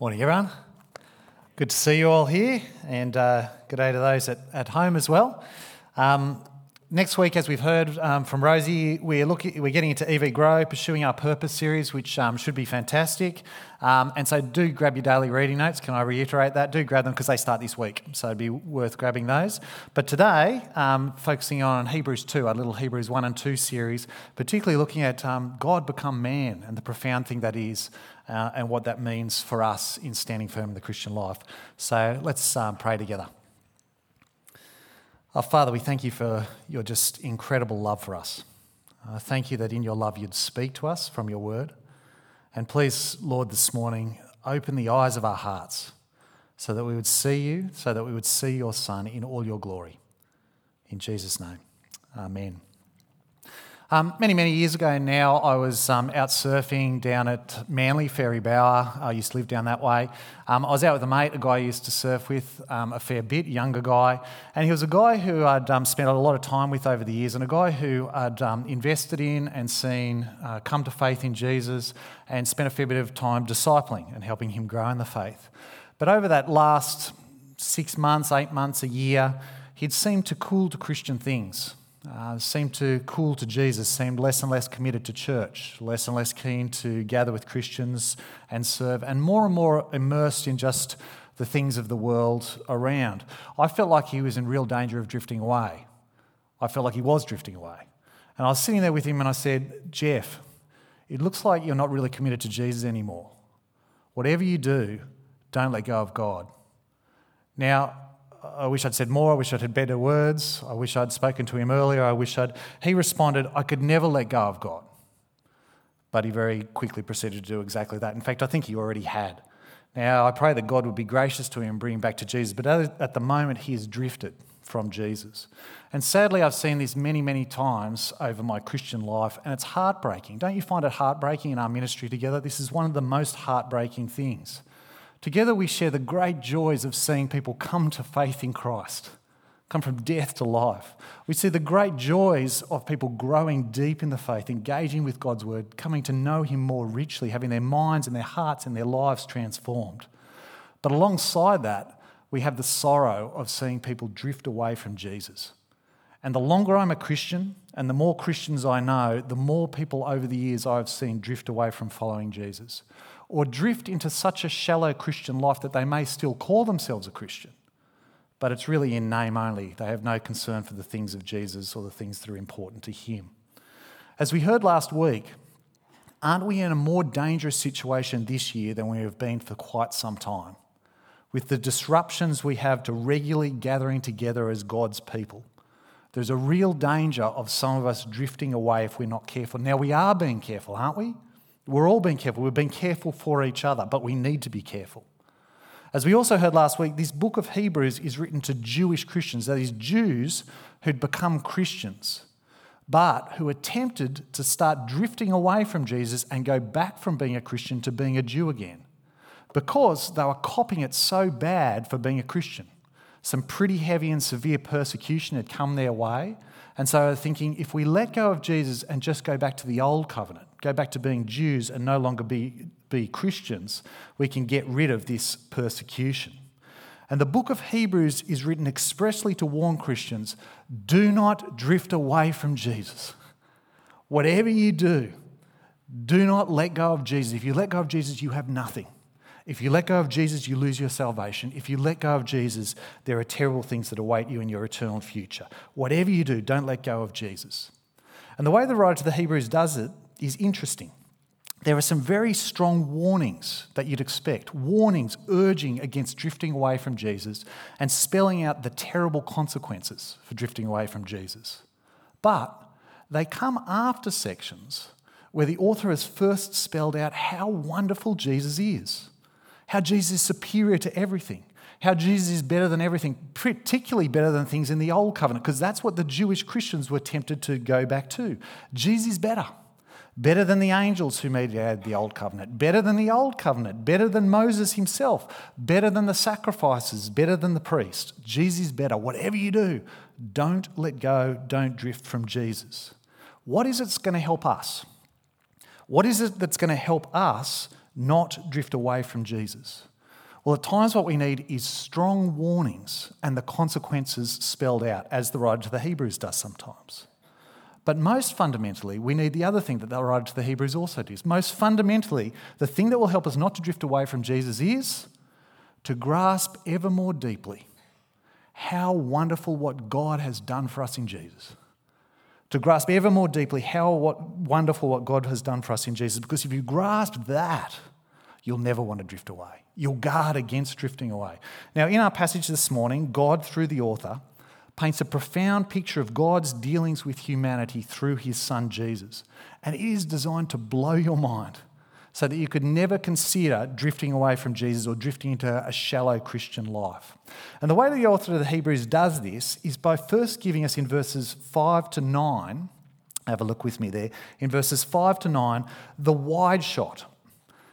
Morning, everyone. Good to see you all here, and uh, good day to those at, at home as well. Um, next week, as we've heard um, from Rosie, we're, looking, we're getting into EV Grow, pursuing our purpose series, which um, should be fantastic. Um, and so, do grab your daily reading notes. Can I reiterate that? Do grab them because they start this week, so it'd be worth grabbing those. But today, um, focusing on Hebrews 2, our little Hebrews 1 and 2 series, particularly looking at um, God become man and the profound thing that is uh, and what that means for us in standing firm in the Christian life. So let's um, pray together. Our Father, we thank you for your just incredible love for us. Uh, thank you that in your love you'd speak to us from your word. And please, Lord, this morning, open the eyes of our hearts so that we would see you, so that we would see your Son in all your glory. In Jesus' name, amen. Um, many, many years ago now, I was um, out surfing down at Manly, Fairy Bower. I used to live down that way. Um, I was out with a mate, a guy I used to surf with um, a fair bit, younger guy. And he was a guy who I'd um, spent a lot of time with over the years, and a guy who I'd um, invested in and seen uh, come to faith in Jesus and spent a fair bit of time discipling and helping him grow in the faith. But over that last six months, eight months, a year, he'd seemed to cool to Christian things uh, seemed to cool to Jesus, seemed less and less committed to church, less and less keen to gather with Christians and serve, and more and more immersed in just the things of the world around. I felt like he was in real danger of drifting away. I felt like he was drifting away. And I was sitting there with him and I said, Jeff, it looks like you're not really committed to Jesus anymore. Whatever you do, don't let go of God. Now, I wish I'd said more. I wish I'd had better words. I wish I'd spoken to him earlier. I wish I'd. He responded, I could never let go of God. But he very quickly proceeded to do exactly that. In fact, I think he already had. Now, I pray that God would be gracious to him and bring him back to Jesus. But at the moment, he has drifted from Jesus. And sadly, I've seen this many, many times over my Christian life, and it's heartbreaking. Don't you find it heartbreaking in our ministry together? This is one of the most heartbreaking things. Together, we share the great joys of seeing people come to faith in Christ, come from death to life. We see the great joys of people growing deep in the faith, engaging with God's word, coming to know Him more richly, having their minds and their hearts and their lives transformed. But alongside that, we have the sorrow of seeing people drift away from Jesus. And the longer I'm a Christian and the more Christians I know, the more people over the years I've seen drift away from following Jesus or drift into such a shallow Christian life that they may still call themselves a Christian, but it's really in name only. They have no concern for the things of Jesus or the things that are important to Him. As we heard last week, aren't we in a more dangerous situation this year than we have been for quite some time? With the disruptions we have to regularly gathering together as God's people, there's a real danger of some of us drifting away if we're not careful. Now, we are being careful, aren't we? We're all being careful. We've been careful for each other, but we need to be careful. As we also heard last week, this book of Hebrews is written to Jewish Christians, that is, Jews who'd become Christians, but who attempted to start drifting away from Jesus and go back from being a Christian to being a Jew again because they were copying it so bad for being a Christian. Some pretty heavy and severe persecution had come their way. And so they're thinking if we let go of Jesus and just go back to the old covenant, go back to being Jews and no longer be, be Christians, we can get rid of this persecution. And the book of Hebrews is written expressly to warn Christians do not drift away from Jesus. Whatever you do, do not let go of Jesus. If you let go of Jesus, you have nothing. If you let go of Jesus, you lose your salvation. If you let go of Jesus, there are terrible things that await you in your eternal future. Whatever you do, don't let go of Jesus. And the way the writer to the Hebrews does it is interesting. There are some very strong warnings that you'd expect, warnings urging against drifting away from Jesus and spelling out the terrible consequences for drifting away from Jesus. But they come after sections where the author has first spelled out how wonderful Jesus is, how Jesus is superior to everything, how Jesus is better than everything, particularly better than things in the old covenant, because that's what the Jewish Christians were tempted to go back to. Jesus is better better than the angels who made the old covenant, better than the old covenant, better than Moses himself, better than the sacrifices, better than the priest. Jesus is better. Whatever you do, don't let go, don't drift from Jesus. What is it that's going to help us? What is it that's going to help us not drift away from Jesus? Well, at times, what we need is strong warnings and the consequences spelled out, as the writer to the Hebrews does sometimes. But most fundamentally, we need the other thing that the writer to the Hebrews also does. Most fundamentally, the thing that will help us not to drift away from Jesus is to grasp ever more deeply how wonderful what God has done for us in Jesus. To grasp ever more deeply how what wonderful what God has done for us in Jesus. Because if you grasp that, you'll never want to drift away. You'll guard against drifting away. Now, in our passage this morning, God, through the author, paints a profound picture of God's dealings with humanity through his son Jesus. And it is designed to blow your mind so that you could never consider drifting away from Jesus or drifting into a shallow Christian life. And the way the author of the Hebrews does this is by first giving us in verses 5 to 9, have a look with me there, in verses 5 to 9, the wide shot.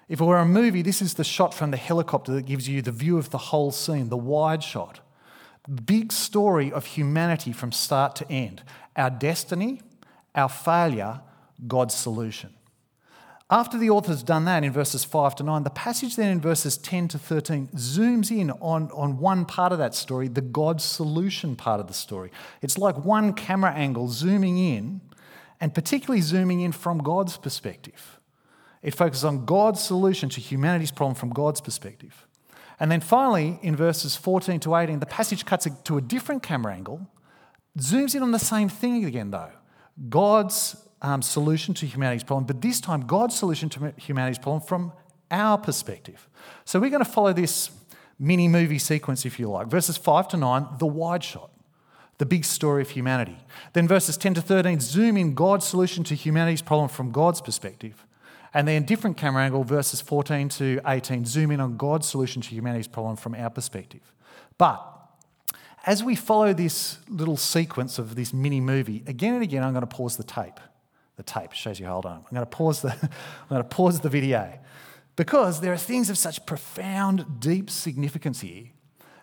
If it were a movie, this is the shot from the helicopter that gives you the view of the whole scene, the wide shot. Big story of humanity from start to end. Our destiny, our failure, God's solution. After the author's done that in verses 5 to 9, the passage then in verses 10 to 13 zooms in on, on one part of that story, the God solution part of the story. It's like one camera angle zooming in, and particularly zooming in from God's perspective. It focuses on God's solution to humanity's problem from God's perspective. And then finally, in verses 14 to 18, the passage cuts to a different camera angle, zooms in on the same thing again, though God's um, solution to humanity's problem, but this time God's solution to humanity's problem from our perspective. So we're going to follow this mini movie sequence, if you like. Verses 5 to 9, the wide shot, the big story of humanity. Then verses 10 to 13, zoom in God's solution to humanity's problem from God's perspective. And then different camera angle, verses 14 to 18, zoom in on God's solution to humanity's problem from our perspective. But as we follow this little sequence of this mini movie, again and again, I'm going to pause the tape the tape shows you hold on. I'm going to pause the, I'm going to pause the video because there are things of such profound, deep significance here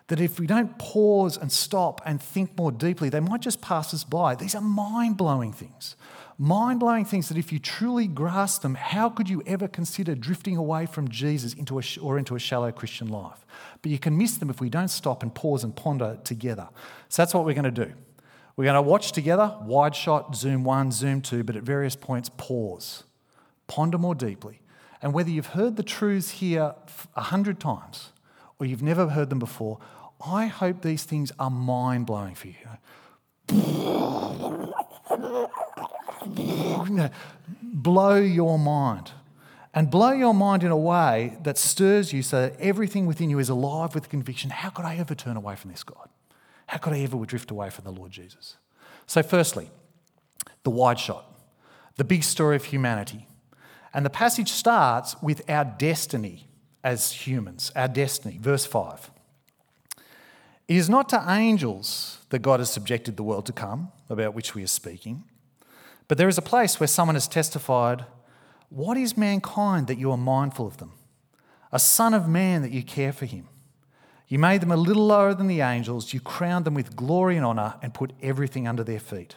that if we don't pause and stop and think more deeply, they might just pass us by. These are mind blowing things. Mind blowing things that if you truly grasp them, how could you ever consider drifting away from Jesus into a, or into a shallow Christian life? But you can miss them if we don't stop and pause and ponder together. So that's what we're going to do. We're going to watch together, wide shot, zoom one, zoom two, but at various points, pause, ponder more deeply. And whether you've heard the truths here a hundred times or you've never heard them before, I hope these things are mind blowing for you. Blow your mind. And blow your mind in a way that stirs you so that everything within you is alive with conviction. How could I ever turn away from this God? How could I ever drift away from the Lord Jesus? So, firstly, the wide shot, the big story of humanity. And the passage starts with our destiny as humans, our destiny. Verse 5. It is not to angels that God has subjected the world to come, about which we are speaking, but there is a place where someone has testified, What is mankind that you are mindful of them? A son of man that you care for him. You made them a little lower than the angels. You crowned them with glory and honour and put everything under their feet.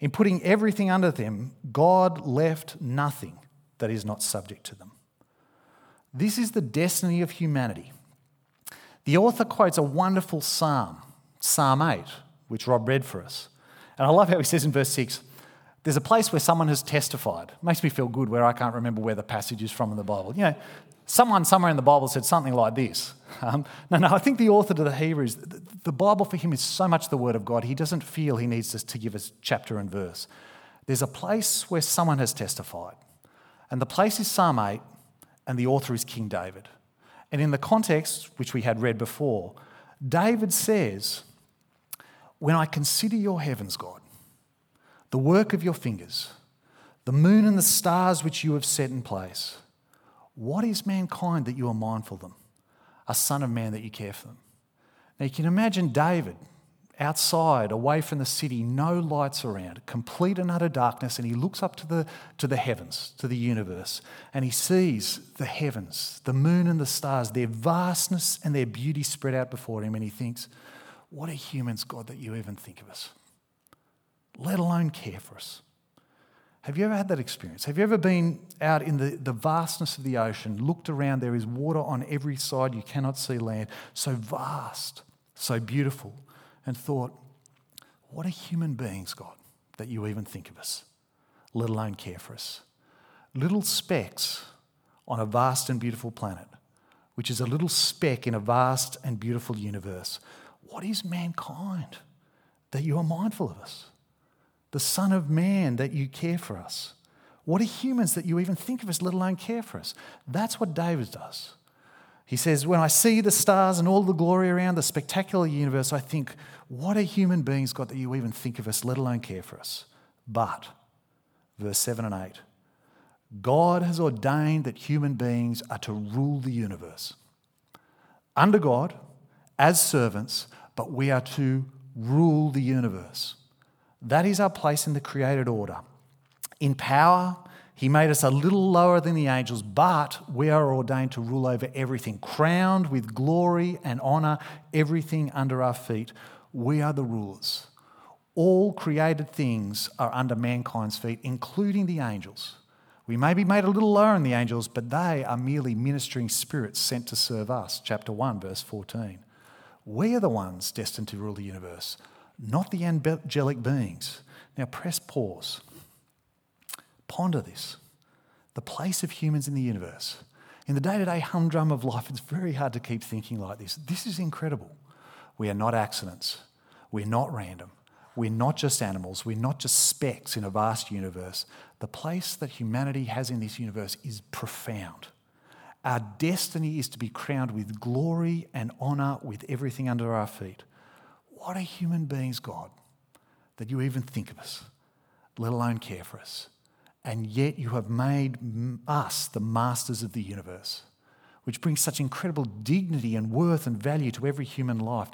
In putting everything under them, God left nothing that is not subject to them. This is the destiny of humanity. The author quotes a wonderful psalm, Psalm 8, which Rob read for us. And I love how he says in verse 6 there's a place where someone has testified. It makes me feel good where I can't remember where the passage is from in the Bible. You know, someone somewhere in the Bible said something like this. Um, no, no, I think the author to the Hebrews, the, the Bible for him is so much the Word of God, he doesn't feel he needs us to give us chapter and verse. There's a place where someone has testified, and the place is Psalm 8, and the author is King David. And in the context, which we had read before, David says, When I consider your heavens, God, the work of your fingers, the moon and the stars which you have set in place, what is mankind that you are mindful of them? A son of man that you care for them. Now you can imagine David outside, away from the city, no lights around, complete and utter darkness, and he looks up to the, to the heavens, to the universe, and he sees the heavens, the moon and the stars, their vastness and their beauty spread out before him, and he thinks, What are humans, God, that you even think of us, let alone care for us? Have you ever had that experience? Have you ever been out in the, the vastness of the ocean, looked around, there is water on every side, you cannot see land, so vast, so beautiful, and thought, what are human beings, God, that you even think of us, let alone care for us? Little specks on a vast and beautiful planet, which is a little speck in a vast and beautiful universe. What is mankind that you are mindful of us? The Son of Man, that you care for us? What are humans that you even think of us, let alone care for us? That's what David does. He says, When I see the stars and all the glory around the spectacular universe, I think, what are human beings, God, that you even think of us, let alone care for us? But, verse 7 and 8, God has ordained that human beings are to rule the universe. Under God, as servants, but we are to rule the universe. That is our place in the created order. In power, he made us a little lower than the angels, but we are ordained to rule over everything, crowned with glory and honour, everything under our feet. We are the rulers. All created things are under mankind's feet, including the angels. We may be made a little lower than the angels, but they are merely ministering spirits sent to serve us. Chapter 1, verse 14. We are the ones destined to rule the universe not the angelic beings. Now, press pause. Ponder this the place of humans in the universe. In the day to day humdrum of life, it's very hard to keep thinking like this. This is incredible. We are not accidents, we're not random. We're not just animals, we're not just specks in a vast universe. The place that humanity has in this universe is profound. Our destiny is to be crowned with glory and honour with everything under our feet. What are human beings, God, that you even think of us, let alone care for us? And yet you have made us the masters of the universe, which brings such incredible dignity and worth and value to every human life.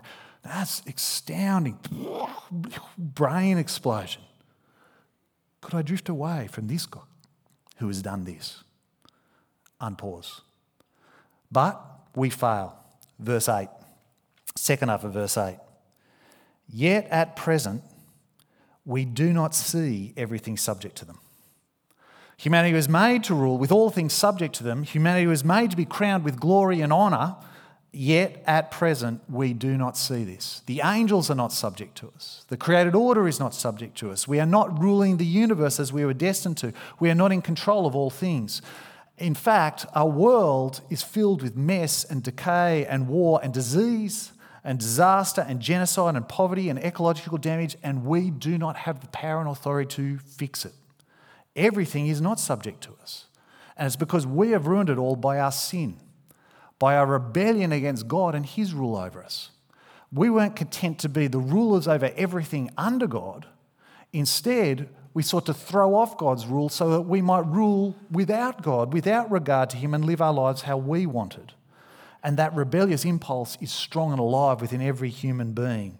That's astounding. Brain explosion. Could I drift away from this God who has done this? Unpause. But we fail. Verse 8. Second half of verse 8. Yet at present, we do not see everything subject to them. Humanity was made to rule with all things subject to them. Humanity was made to be crowned with glory and honour. Yet at present, we do not see this. The angels are not subject to us. The created order is not subject to us. We are not ruling the universe as we were destined to. We are not in control of all things. In fact, our world is filled with mess and decay and war and disease and disaster and genocide and poverty and ecological damage, and we do not have the power and authority to fix it. Everything is not subject to us. And it's because we have ruined it all by our sin, by our rebellion against God and His rule over us. We weren't content to be the rulers over everything under God. Instead, we sought to throw off God's rule so that we might rule without God, without regard to Him, and live our lives how we wanted. And that rebellious impulse is strong and alive within every human being.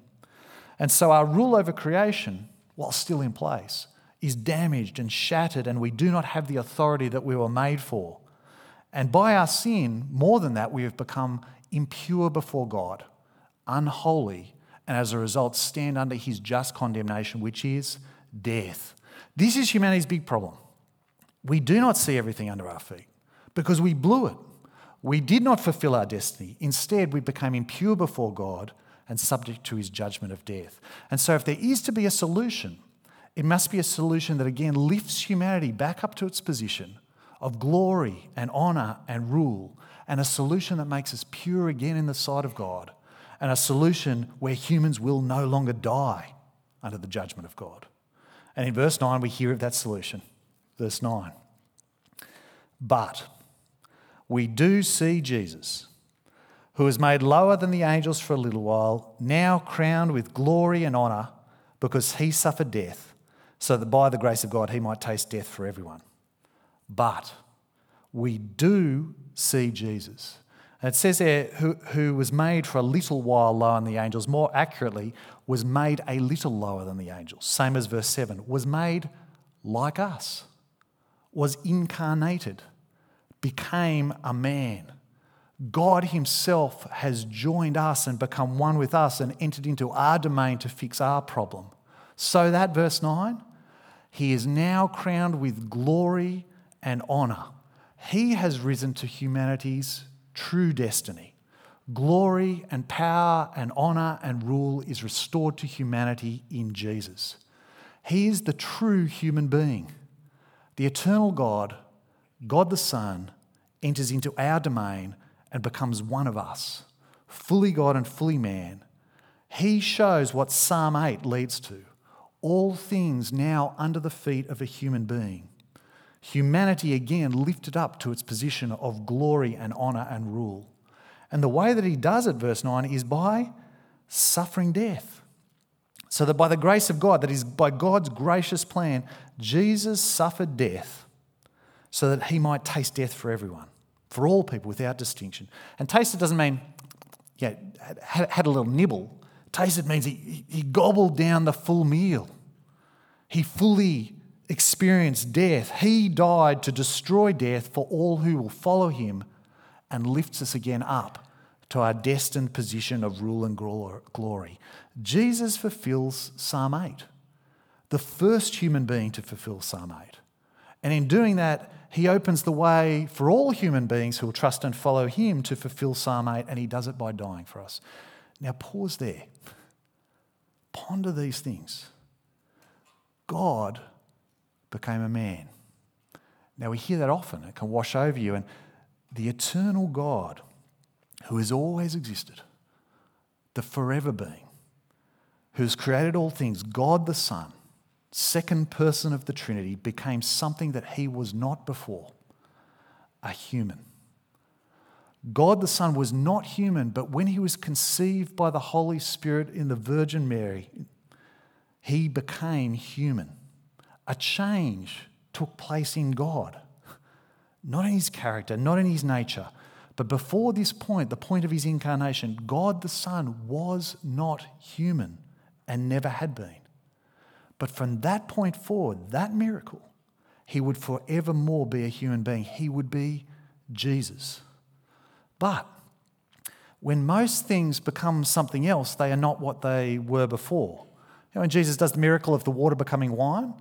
And so our rule over creation, while still in place, is damaged and shattered, and we do not have the authority that we were made for. And by our sin, more than that, we have become impure before God, unholy, and as a result, stand under his just condemnation, which is death. This is humanity's big problem. We do not see everything under our feet because we blew it. We did not fulfill our destiny. Instead, we became impure before God and subject to his judgment of death. And so, if there is to be a solution, it must be a solution that again lifts humanity back up to its position of glory and honour and rule, and a solution that makes us pure again in the sight of God, and a solution where humans will no longer die under the judgment of God. And in verse 9, we hear of that solution. Verse 9. But we do see Jesus, who was made lower than the angels for a little while, now crowned with glory and honour because he suffered death, so that by the grace of God he might taste death for everyone. But we do see Jesus. And it says there, who, who was made for a little while lower than the angels, more accurately, was made a little lower than the angels. Same as verse 7, was made like us, was incarnated became a man. God Himself has joined us and become one with us and entered into our domain to fix our problem. So that, verse 9, he is now crowned with glory and honor. He has risen to humanity's true destiny. Glory and power and honor and rule is restored to humanity in Jesus. He is the true human being. The eternal God, God the Son, enters into our domain and becomes one of us, fully God and fully man. He shows what Psalm 8 leads to all things now under the feet of a human being. Humanity again lifted up to its position of glory and honour and rule. And the way that he does it, verse 9, is by suffering death. So that by the grace of God, that is by God's gracious plan, Jesus suffered death so that he might taste death for everyone, for all people without distinction. And tasted doesn't mean, yeah, had, had a little nibble. Tasted means he, he gobbled down the full meal. He fully experienced death. He died to destroy death for all who will follow him and lifts us again up to our destined position of rule and glory. Jesus fulfills Psalm 8, the first human being to fulfill Psalm 8. And in doing that, he opens the way for all human beings who will trust and follow him to fulfill Psalm 8, and he does it by dying for us. Now, pause there. Ponder these things. God became a man. Now, we hear that often, it can wash over you. And the eternal God, who has always existed, the forever being, who has created all things, God the Son, second person of the Trinity, became something that he was not before a human. God the Son was not human, but when he was conceived by the Holy Spirit in the Virgin Mary, he became human. A change took place in God, not in his character, not in his nature. But before this point, the point of his incarnation, God the Son was not human and never had been. But from that point forward, that miracle, he would forevermore be a human being. He would be Jesus. But when most things become something else, they are not what they were before. You know, when Jesus does the miracle of the water becoming wine,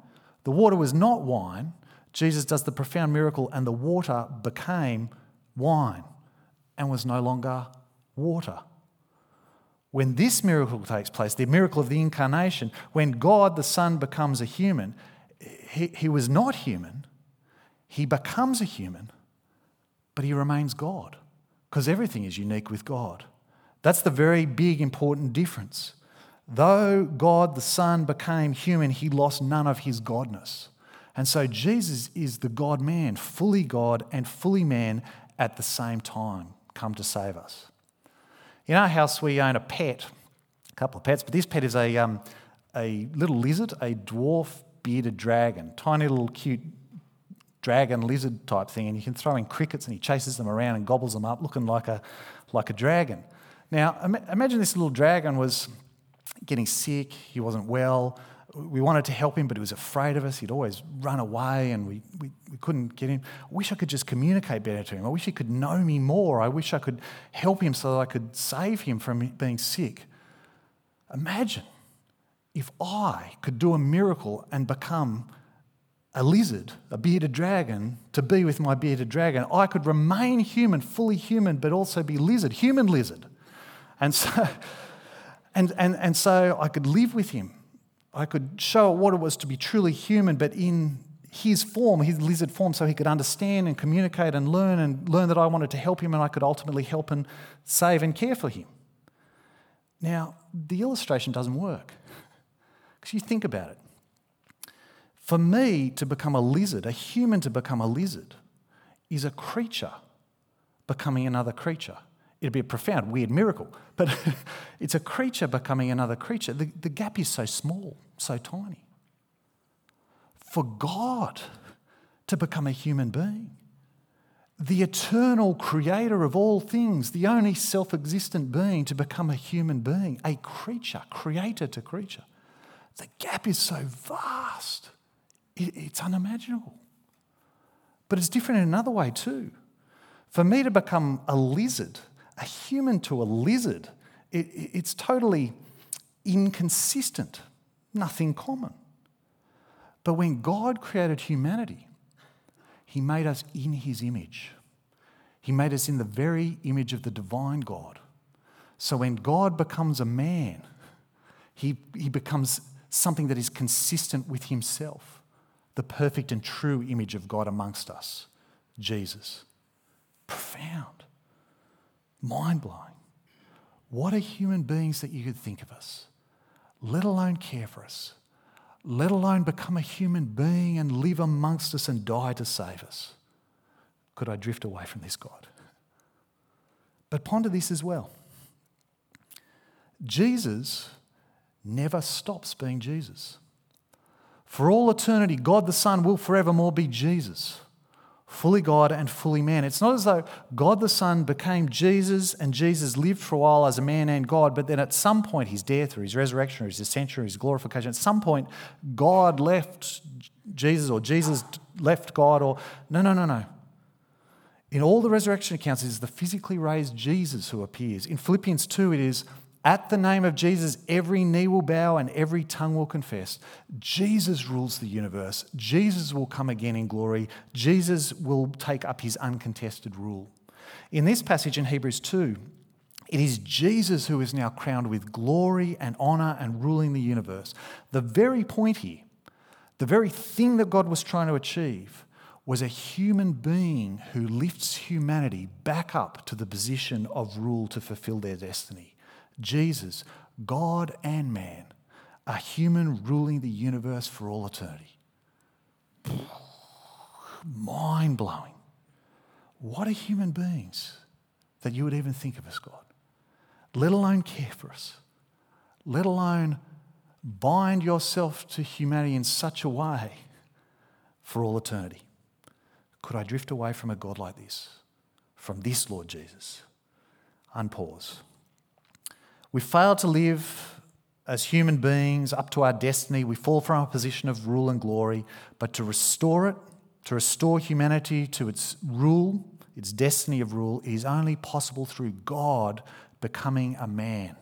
the water was not wine. Jesus does the profound miracle, and the water became wine and was no longer water. When this miracle takes place, the miracle of the incarnation, when God the Son becomes a human, he, he was not human, he becomes a human, but he remains God because everything is unique with God. That's the very big, important difference. Though God the Son became human, he lost none of his godness. And so Jesus is the God man, fully God and fully man at the same time, come to save us. In our house, we own a pet, a couple of pets, but this pet is a, um, a little lizard, a dwarf bearded dragon, tiny little cute dragon lizard type thing, and you can throw in crickets and he chases them around and gobbles them up, looking like a, like a dragon. Now, imagine this little dragon was getting sick, he wasn't well. We wanted to help him, but he was afraid of us. He'd always run away and we, we, we couldn't get him. I wish I could just communicate better to him. I wish he could know me more. I wish I could help him so that I could save him from being sick. Imagine if I could do a miracle and become a lizard, a bearded dragon, to be with my bearded dragon. I could remain human, fully human, but also be lizard, human lizard. And so, and, and, and so I could live with him. I could show what it was to be truly human, but in his form, his lizard form, so he could understand and communicate and learn and learn that I wanted to help him and I could ultimately help and save and care for him. Now, the illustration doesn't work. Because you think about it. For me to become a lizard, a human to become a lizard, is a creature becoming another creature. It'd be a profound, weird miracle, but it's a creature becoming another creature. The, the gap is so small, so tiny. For God to become a human being, the eternal creator of all things, the only self existent being to become a human being, a creature, creator to creature. The gap is so vast it, it's unimaginable. But it's different in another way too. For me to become a lizard, a human to a lizard, it, it's totally inconsistent, nothing common. But when God created humanity, He made us in His image. He made us in the very image of the divine God. So when God becomes a man, he, he becomes something that is consistent with himself, the perfect and true image of God amongst us, Jesus. Profound, mind blowing. What are human beings that you could think of us, let alone care for us, let alone become a human being and live amongst us and die to save us? Could I drift away from this God? But ponder this as well. Jesus never stops being Jesus. For all eternity, God the Son will forevermore be Jesus, fully God and fully man. It's not as though God the Son became Jesus and Jesus lived for a while as a man and God, but then at some point, his death or his resurrection or his ascension or his glorification, at some point, God left Jesus or Jesus left God or. No, no, no, no. In all the resurrection accounts, it is the physically raised Jesus who appears. In Philippians 2, it is at the name of Jesus, every knee will bow and every tongue will confess. Jesus rules the universe. Jesus will come again in glory. Jesus will take up his uncontested rule. In this passage in Hebrews 2, it is Jesus who is now crowned with glory and honor and ruling the universe. The very point here, the very thing that God was trying to achieve, was a human being who lifts humanity back up to the position of rule to fulfill their destiny. Jesus, God and man, a human ruling the universe for all eternity. Mind blowing. What are human beings that you would even think of as God? Let alone care for us, let alone bind yourself to humanity in such a way for all eternity. Could I drift away from a God like this? From this Lord Jesus? Unpause. We fail to live as human beings up to our destiny. We fall from our position of rule and glory, but to restore it, to restore humanity to its rule, its destiny of rule, is only possible through God becoming a man.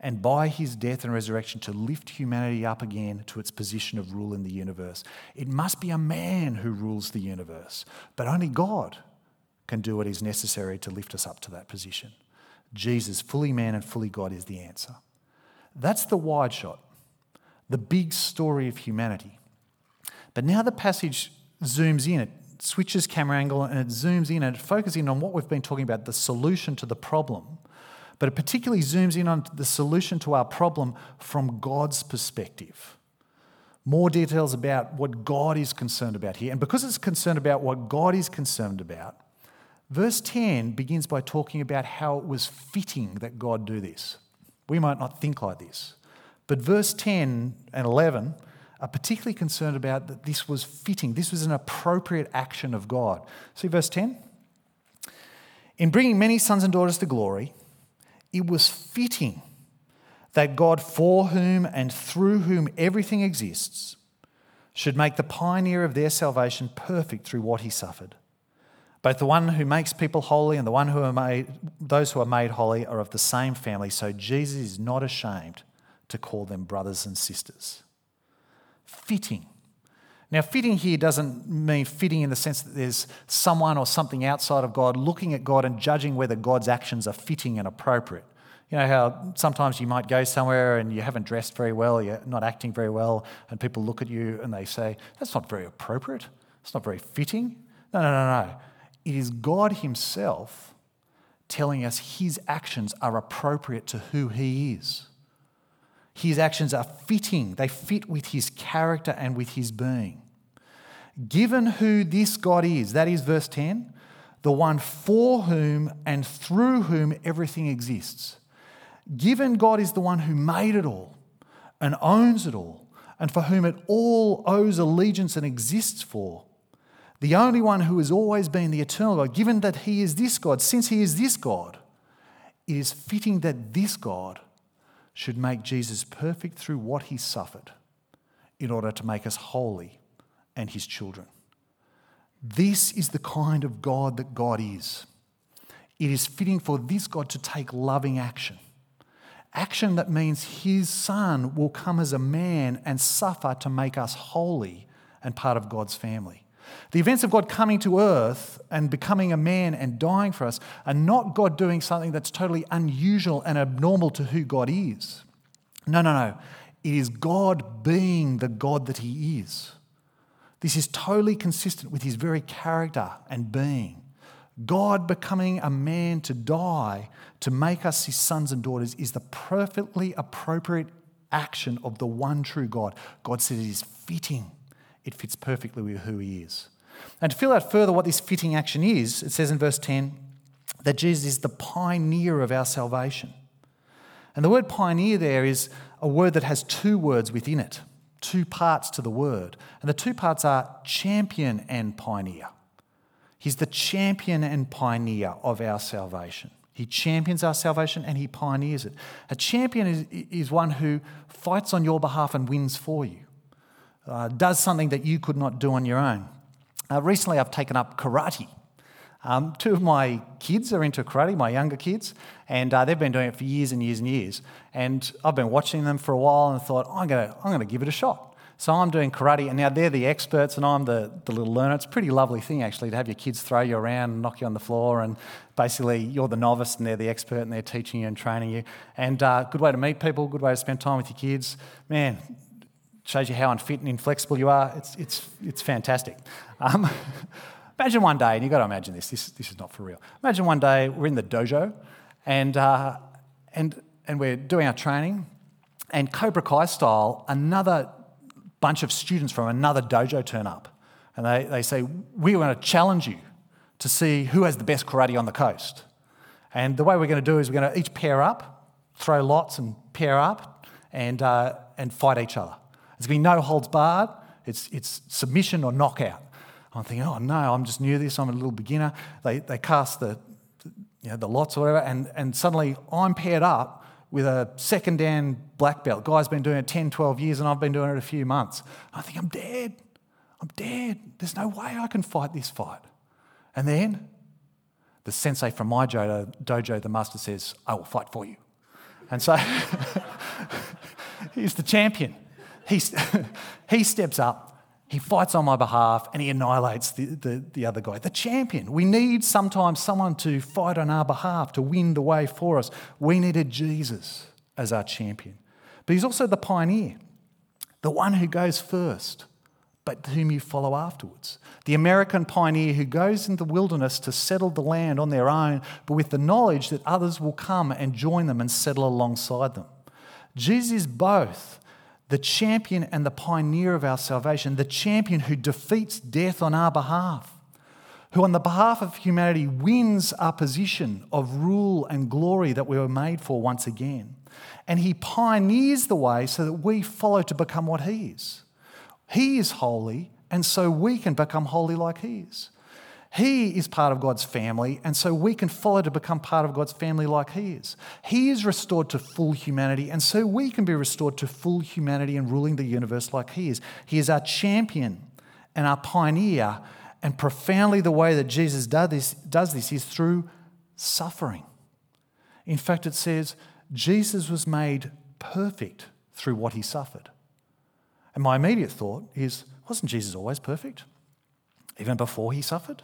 And by his death and resurrection, to lift humanity up again to its position of rule in the universe. It must be a man who rules the universe, but only God can do what is necessary to lift us up to that position. Jesus, fully man and fully God, is the answer. That's the wide shot, the big story of humanity. But now the passage zooms in, it switches camera angle and it zooms in and it focuses in on what we've been talking about the solution to the problem. But it particularly zooms in on the solution to our problem from God's perspective. More details about what God is concerned about here. And because it's concerned about what God is concerned about, Verse 10 begins by talking about how it was fitting that God do this. We might not think like this, but verse 10 and 11 are particularly concerned about that this was fitting. This was an appropriate action of God. See verse 10? In bringing many sons and daughters to glory, it was fitting that God, for whom and through whom everything exists, should make the pioneer of their salvation perfect through what he suffered. Both the one who makes people holy and the one who are made, those who are made holy are of the same family. So Jesus is not ashamed to call them brothers and sisters. Fitting. Now, fitting here doesn't mean fitting in the sense that there's someone or something outside of God looking at God and judging whether God's actions are fitting and appropriate. You know how sometimes you might go somewhere and you haven't dressed very well, you're not acting very well, and people look at you and they say, That's not very appropriate. It's not very fitting. No, no, no, no. It is God Himself telling us His actions are appropriate to who He is. His actions are fitting, they fit with His character and with His being. Given who this God is, that is verse 10, the one for whom and through whom everything exists. Given God is the one who made it all and owns it all, and for whom it all owes allegiance and exists for, the only one who has always been the eternal God, given that he is this God, since he is this God, it is fitting that this God should make Jesus perfect through what he suffered in order to make us holy and his children. This is the kind of God that God is. It is fitting for this God to take loving action. Action that means his son will come as a man and suffer to make us holy and part of God's family. The events of God coming to earth and becoming a man and dying for us are not God doing something that's totally unusual and abnormal to who God is. No, no, no. It is God being the God that He is. This is totally consistent with His very character and being. God becoming a man to die to make us His sons and daughters is the perfectly appropriate action of the one true God. God says it is fitting, it fits perfectly with who He is. And to fill out further what this fitting action is, it says in verse 10 that Jesus is the pioneer of our salvation. And the word pioneer there is a word that has two words within it, two parts to the word. And the two parts are champion and pioneer. He's the champion and pioneer of our salvation. He champions our salvation and he pioneers it. A champion is, is one who fights on your behalf and wins for you, uh, does something that you could not do on your own. Uh, recently, I've taken up karate. Um, two of my kids are into karate, my younger kids, and uh, they've been doing it for years and years and years. And I've been watching them for a while and thought, I'm going to I'm to give it a shot. So I'm doing karate, and now they're the experts, and I'm the, the little learner. It's a pretty lovely thing, actually, to have your kids throw you around and knock you on the floor, and basically you're the novice, and they're the expert, and they're teaching you and training you. And uh, good way to meet people, good way to spend time with your kids. Man, shows you how unfit and inflexible you are. It's, it's, it's fantastic. Um, imagine one day, and you've got to imagine this, this, this is not for real. Imagine one day we're in the dojo and, uh, and, and we're doing our training, and Cobra Kai style, another bunch of students from another dojo turn up. And they, they say, We want to challenge you to see who has the best karate on the coast. And the way we're going to do is we're going to each pair up, throw lots and pair up, and, uh, and fight each other. There's going to be no holds barred. It's, it's submission or knockout. I'm thinking, oh no, I'm just new to this. I'm a little beginner. They, they cast the, you know, the lots or whatever, and, and suddenly I'm paired up with a second dan black belt. Guy's been doing it 10, 12 years, and I've been doing it a few months. I think I'm dead. I'm dead. There's no way I can fight this fight. And then the sensei from my dojo the master says, I will fight for you. And so he's the champion. He, he steps up, he fights on my behalf, and he annihilates the, the, the other guy, the champion. We need sometimes someone to fight on our behalf, to win the way for us. We needed Jesus as our champion. But he's also the pioneer, the one who goes first, but whom you follow afterwards. The American pioneer who goes in the wilderness to settle the land on their own, but with the knowledge that others will come and join them and settle alongside them. Jesus is both the champion and the pioneer of our salvation, the champion who defeats death on our behalf, who, on the behalf of humanity, wins our position of rule and glory that we were made for once again. And he pioneers the way so that we follow to become what he is. He is holy, and so we can become holy like he is. He is part of God's family, and so we can follow to become part of God's family like He is. He is restored to full humanity, and so we can be restored to full humanity and ruling the universe like He is. He is our champion and our pioneer, and profoundly the way that Jesus does this, is through suffering. In fact, it says Jesus was made perfect through what He suffered. And my immediate thought is wasn't Jesus always perfect? Even before He suffered?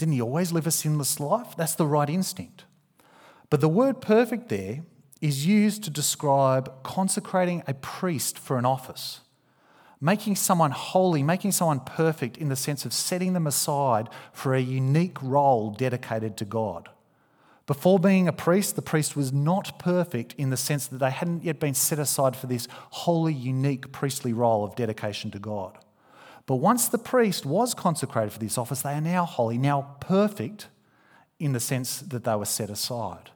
Didn't he always live a sinless life? That's the right instinct. But the word perfect there is used to describe consecrating a priest for an office, making someone holy, making someone perfect in the sense of setting them aside for a unique role dedicated to God. Before being a priest, the priest was not perfect in the sense that they hadn't yet been set aside for this holy, unique priestly role of dedication to God. But once the priest was consecrated for this office, they are now holy, now perfect in the sense that they were set aside.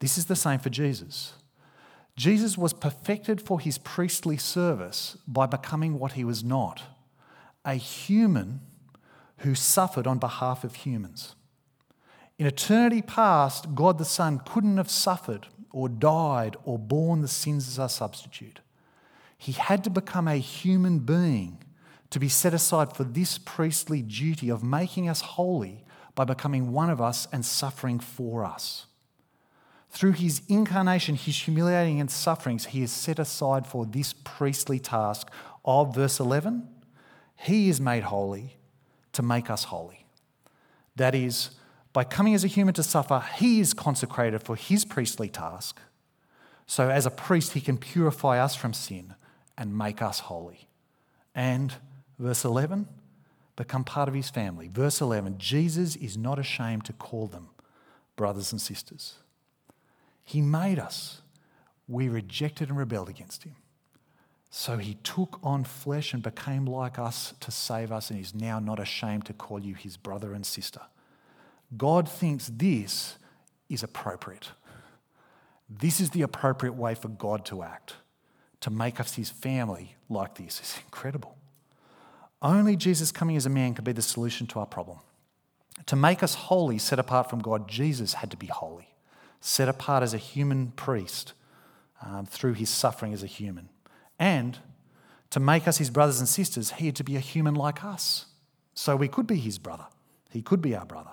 This is the same for Jesus. Jesus was perfected for his priestly service by becoming what he was not a human who suffered on behalf of humans. In eternity past, God the Son couldn't have suffered or died or borne the sins as our substitute. He had to become a human being to be set aside for this priestly duty of making us holy by becoming one of us and suffering for us. Through his incarnation, his humiliating and sufferings, he is set aside for this priestly task of, verse 11, He is made holy to make us holy. That is, by coming as a human to suffer, he is consecrated for his priestly task. So, as a priest, he can purify us from sin and make us holy. And, verse 11, become part of his family. Verse 11, Jesus is not ashamed to call them brothers and sisters. He made us. We rejected and rebelled against him. So he took on flesh and became like us to save us, and is now not ashamed to call you his brother and sister. God thinks this is appropriate. This is the appropriate way for God to act, to make us his family like this. It's incredible. Only Jesus coming as a man could be the solution to our problem. To make us holy, set apart from God, Jesus had to be holy, set apart as a human priest um, through his suffering as a human. And to make us his brothers and sisters, he had to be a human like us. So we could be his brother. He could be our brother.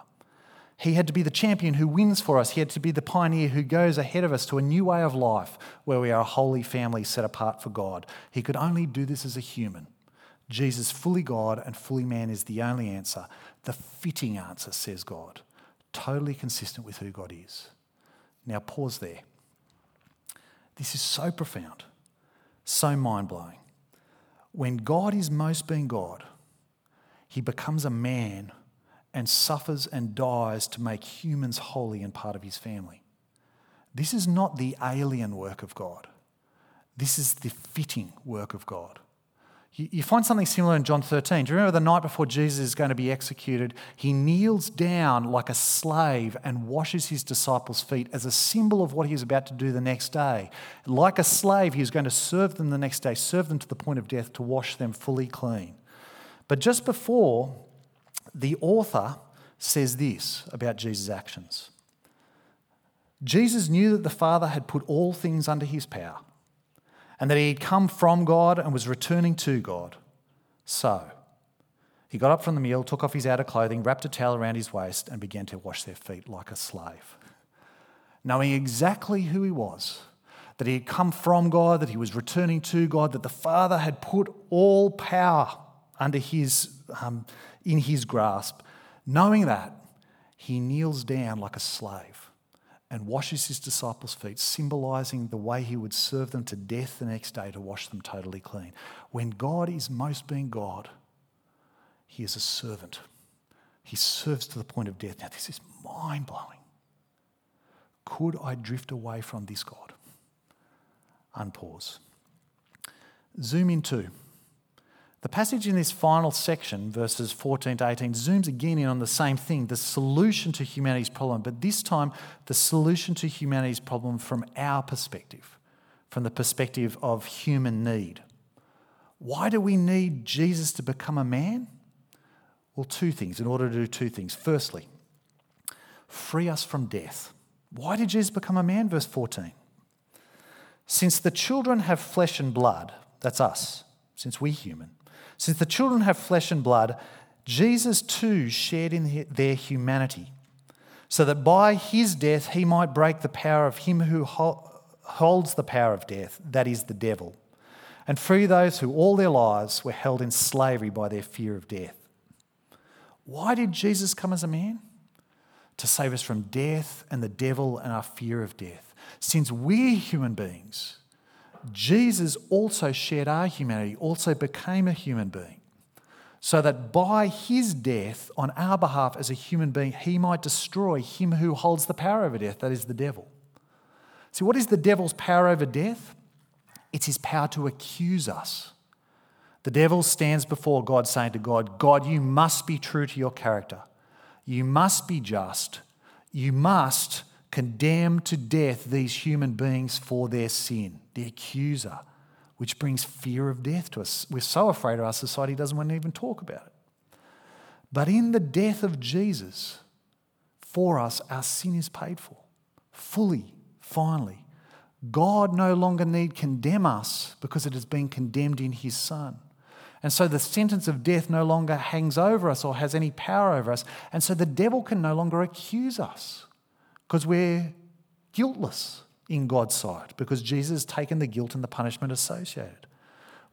He had to be the champion who wins for us. He had to be the pioneer who goes ahead of us to a new way of life where we are a holy family set apart for God. He could only do this as a human. Jesus, fully God and fully man, is the only answer, the fitting answer, says God, totally consistent with who God is. Now, pause there. This is so profound so mind blowing. When God is most being God, he becomes a man and suffers and dies to make humans holy and part of his family. This is not the alien work of God. This is the fitting work of God. You find something similar in John 13. Do you remember the night before Jesus is going to be executed? He kneels down like a slave and washes his disciples' feet as a symbol of what he is about to do the next day. Like a slave, he is going to serve them the next day, serve them to the point of death to wash them fully clean. But just before, the author says this about Jesus' actions Jesus knew that the Father had put all things under his power and that he had come from God and was returning to God. So, he got up from the meal, took off his outer clothing, wrapped a towel around his waist, and began to wash their feet like a slave. Knowing exactly who he was, that he had come from God, that he was returning to God, that the Father had put all power under his, um, in his grasp, knowing that, he kneels down like a slave and washes his disciples' feet, symbolizing the way he would serve them to death the next day to wash them totally clean. When God is most being God, he is a servant. He serves to the point of death. Now, this is mind blowing. Could I drift away from this God? Unpause. Zoom in too. The passage in this final section, verses 14 to 18, zooms again in on the same thing the solution to humanity's problem, but this time the solution to humanity's problem from our perspective, from the perspective of human need. Why do we need Jesus to become a man? Well, two things, in order to do two things. Firstly, free us from death. Why did Jesus become a man? Verse 14. Since the children have flesh and blood, that's us, since we're human, since the children have flesh and blood, Jesus too shared in their humanity, so that by his death he might break the power of him who holds the power of death, that is, the devil, and free those who all their lives were held in slavery by their fear of death. Why did Jesus come as a man? To save us from death and the devil and our fear of death. Since we're human beings, Jesus also shared our humanity, also became a human being, so that by his death on our behalf as a human being, he might destroy him who holds the power over death, that is the devil. See, what is the devil's power over death? It's his power to accuse us. The devil stands before God saying to God, God, you must be true to your character. You must be just. You must condemn to death these human beings for their sin, the accuser, which brings fear of death to us. We're so afraid of our society doesn't want to even talk about it. But in the death of Jesus, for us, our sin is paid for fully, finally. God no longer need condemn us because it has been condemned in his son. And so the sentence of death no longer hangs over us or has any power over us. And so the devil can no longer accuse us because we're guiltless in God's sight, because Jesus has taken the guilt and the punishment associated.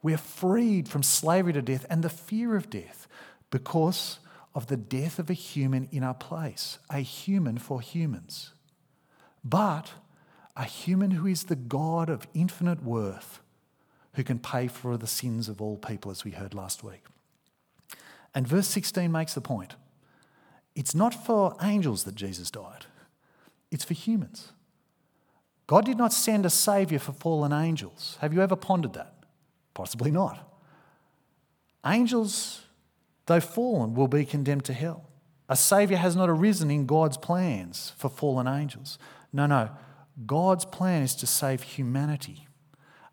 We are freed from slavery to death and the fear of death because of the death of a human in our place, a human for humans. But a human who is the God of infinite worth, who can pay for the sins of all people, as we heard last week. And verse 16 makes the point it's not for angels that Jesus died, it's for humans. God did not send a savior for fallen angels. Have you ever pondered that? Possibly not. Angels, though fallen, will be condemned to hell. A savior has not arisen in God's plans for fallen angels. No, no. God's plan is to save humanity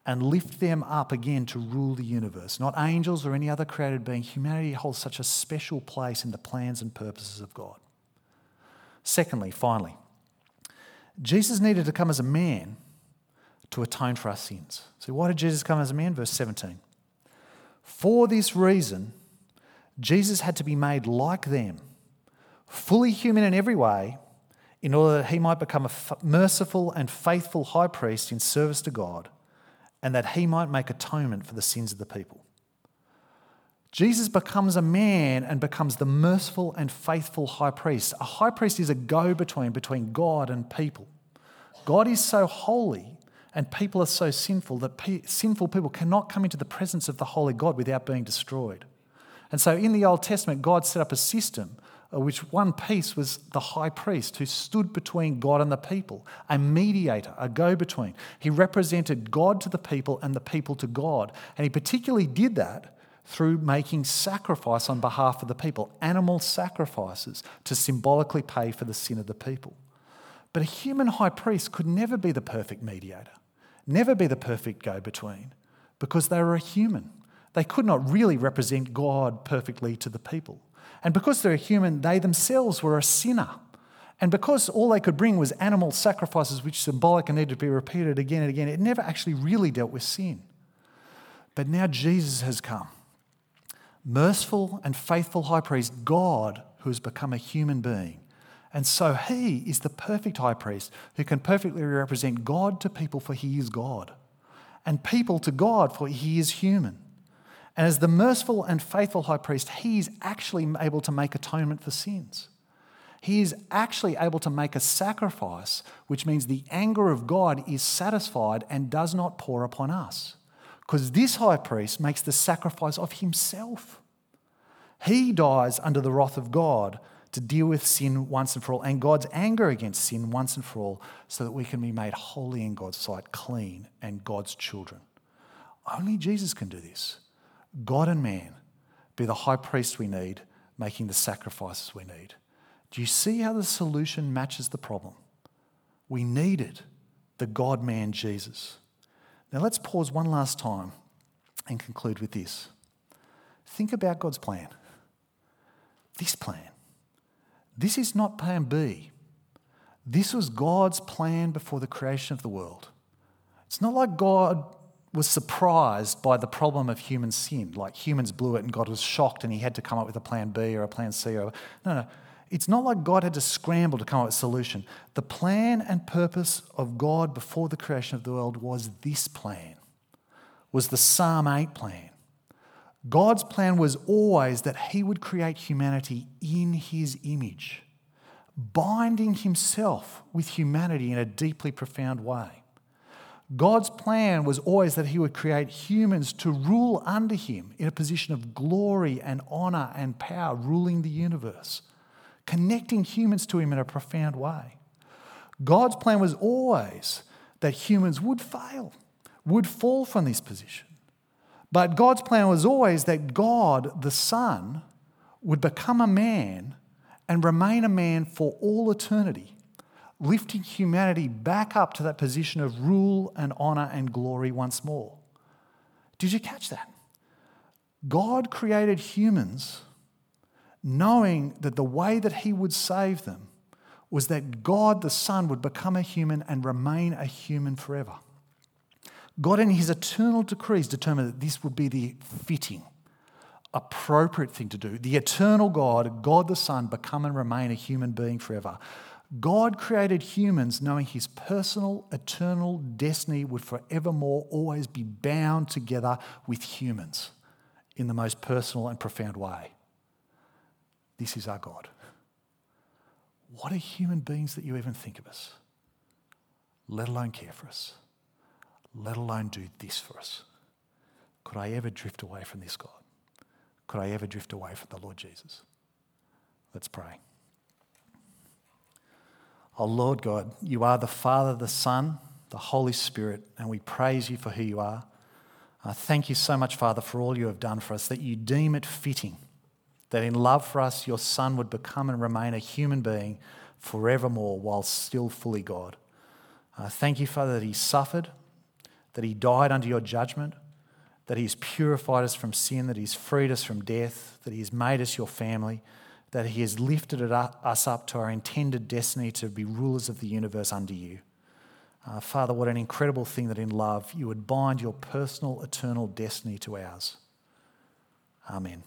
and lift them up again to rule the universe. Not angels or any other created being. Humanity holds such a special place in the plans and purposes of God. Secondly, finally, Jesus needed to come as a man to atone for our sins. So, why did Jesus come as a man? Verse 17. For this reason, Jesus had to be made like them, fully human in every way, in order that he might become a merciful and faithful high priest in service to God and that he might make atonement for the sins of the people. Jesus becomes a man and becomes the merciful and faithful high priest. A high priest is a go between between God and people. God is so holy and people are so sinful that pe- sinful people cannot come into the presence of the holy God without being destroyed. And so in the Old Testament, God set up a system uh, which one piece was the high priest who stood between God and the people, a mediator, a go between. He represented God to the people and the people to God. And he particularly did that through making sacrifice on behalf of the people, animal sacrifices to symbolically pay for the sin of the people. But a human high priest could never be the perfect mediator, never be the perfect go between, because they were a human. They could not really represent God perfectly to the people. And because they're human, they themselves were a sinner. And because all they could bring was animal sacrifices, which symbolic and needed to be repeated again and again, it never actually really dealt with sin. But now Jesus has come. Merciful and faithful high priest, God, who has become a human being. And so he is the perfect high priest who can perfectly represent God to people, for he is God, and people to God, for he is human. And as the merciful and faithful high priest, he is actually able to make atonement for sins. He is actually able to make a sacrifice, which means the anger of God is satisfied and does not pour upon us. Because this high priest makes the sacrifice of himself. He dies under the wrath of God to deal with sin once and for all, and God's anger against sin once and for all, so that we can be made holy in God's sight, clean, and God's children. Only Jesus can do this. God and man, be the high priest we need, making the sacrifices we need. Do you see how the solution matches the problem? We needed the God man Jesus. Now let's pause one last time and conclude with this. Think about God's plan. This plan. This is not plan B. This was God's plan before the creation of the world. It's not like God was surprised by the problem of human sin. Like humans blew it and God was shocked and he had to come up with a plan B or a plan C. Or, no, no. It's not like God had to scramble to come up with a solution. The plan and purpose of God before the creation of the world was this plan, was the Psalm 8 plan. God's plan was always that he would create humanity in his image, binding himself with humanity in a deeply profound way. God's plan was always that He would create humans to rule under Him in a position of glory and honor and power, ruling the universe, connecting humans to Him in a profound way. God's plan was always that humans would fail, would fall from this position. But God's plan was always that God, the Son, would become a man and remain a man for all eternity lifting humanity back up to that position of rule and honor and glory once more. Did you catch that? God created humans knowing that the way that He would save them was that God the Son would become a human and remain a human forever. God, in His eternal decrees, determined that this would be the fitting, appropriate thing to do. The eternal God, God the Son, become and remain a human being forever. God created humans knowing his personal, eternal destiny would forevermore always be bound together with humans in the most personal and profound way. This is our God. What are human beings that you even think of us? Let alone care for us, let alone do this for us. Could I ever drift away from this God? Could I ever drift away from the Lord Jesus? Let's pray. Oh Lord God, you are the Father, the Son, the Holy Spirit, and we praise you for who you are. Uh, thank you so much, Father, for all you have done for us, that you deem it fitting that in love for us, your Son would become and remain a human being forevermore while still fully God. Uh, thank you, Father, that he suffered, that he died under your judgment, that he's purified us from sin, that he's freed us from death, that he's made us your family that He has lifted us up to our intended destiny to be rulers of the universe under you. Uh, Father, what an incredible thing that in love you would bind your personal, eternal destiny to ours. Amen.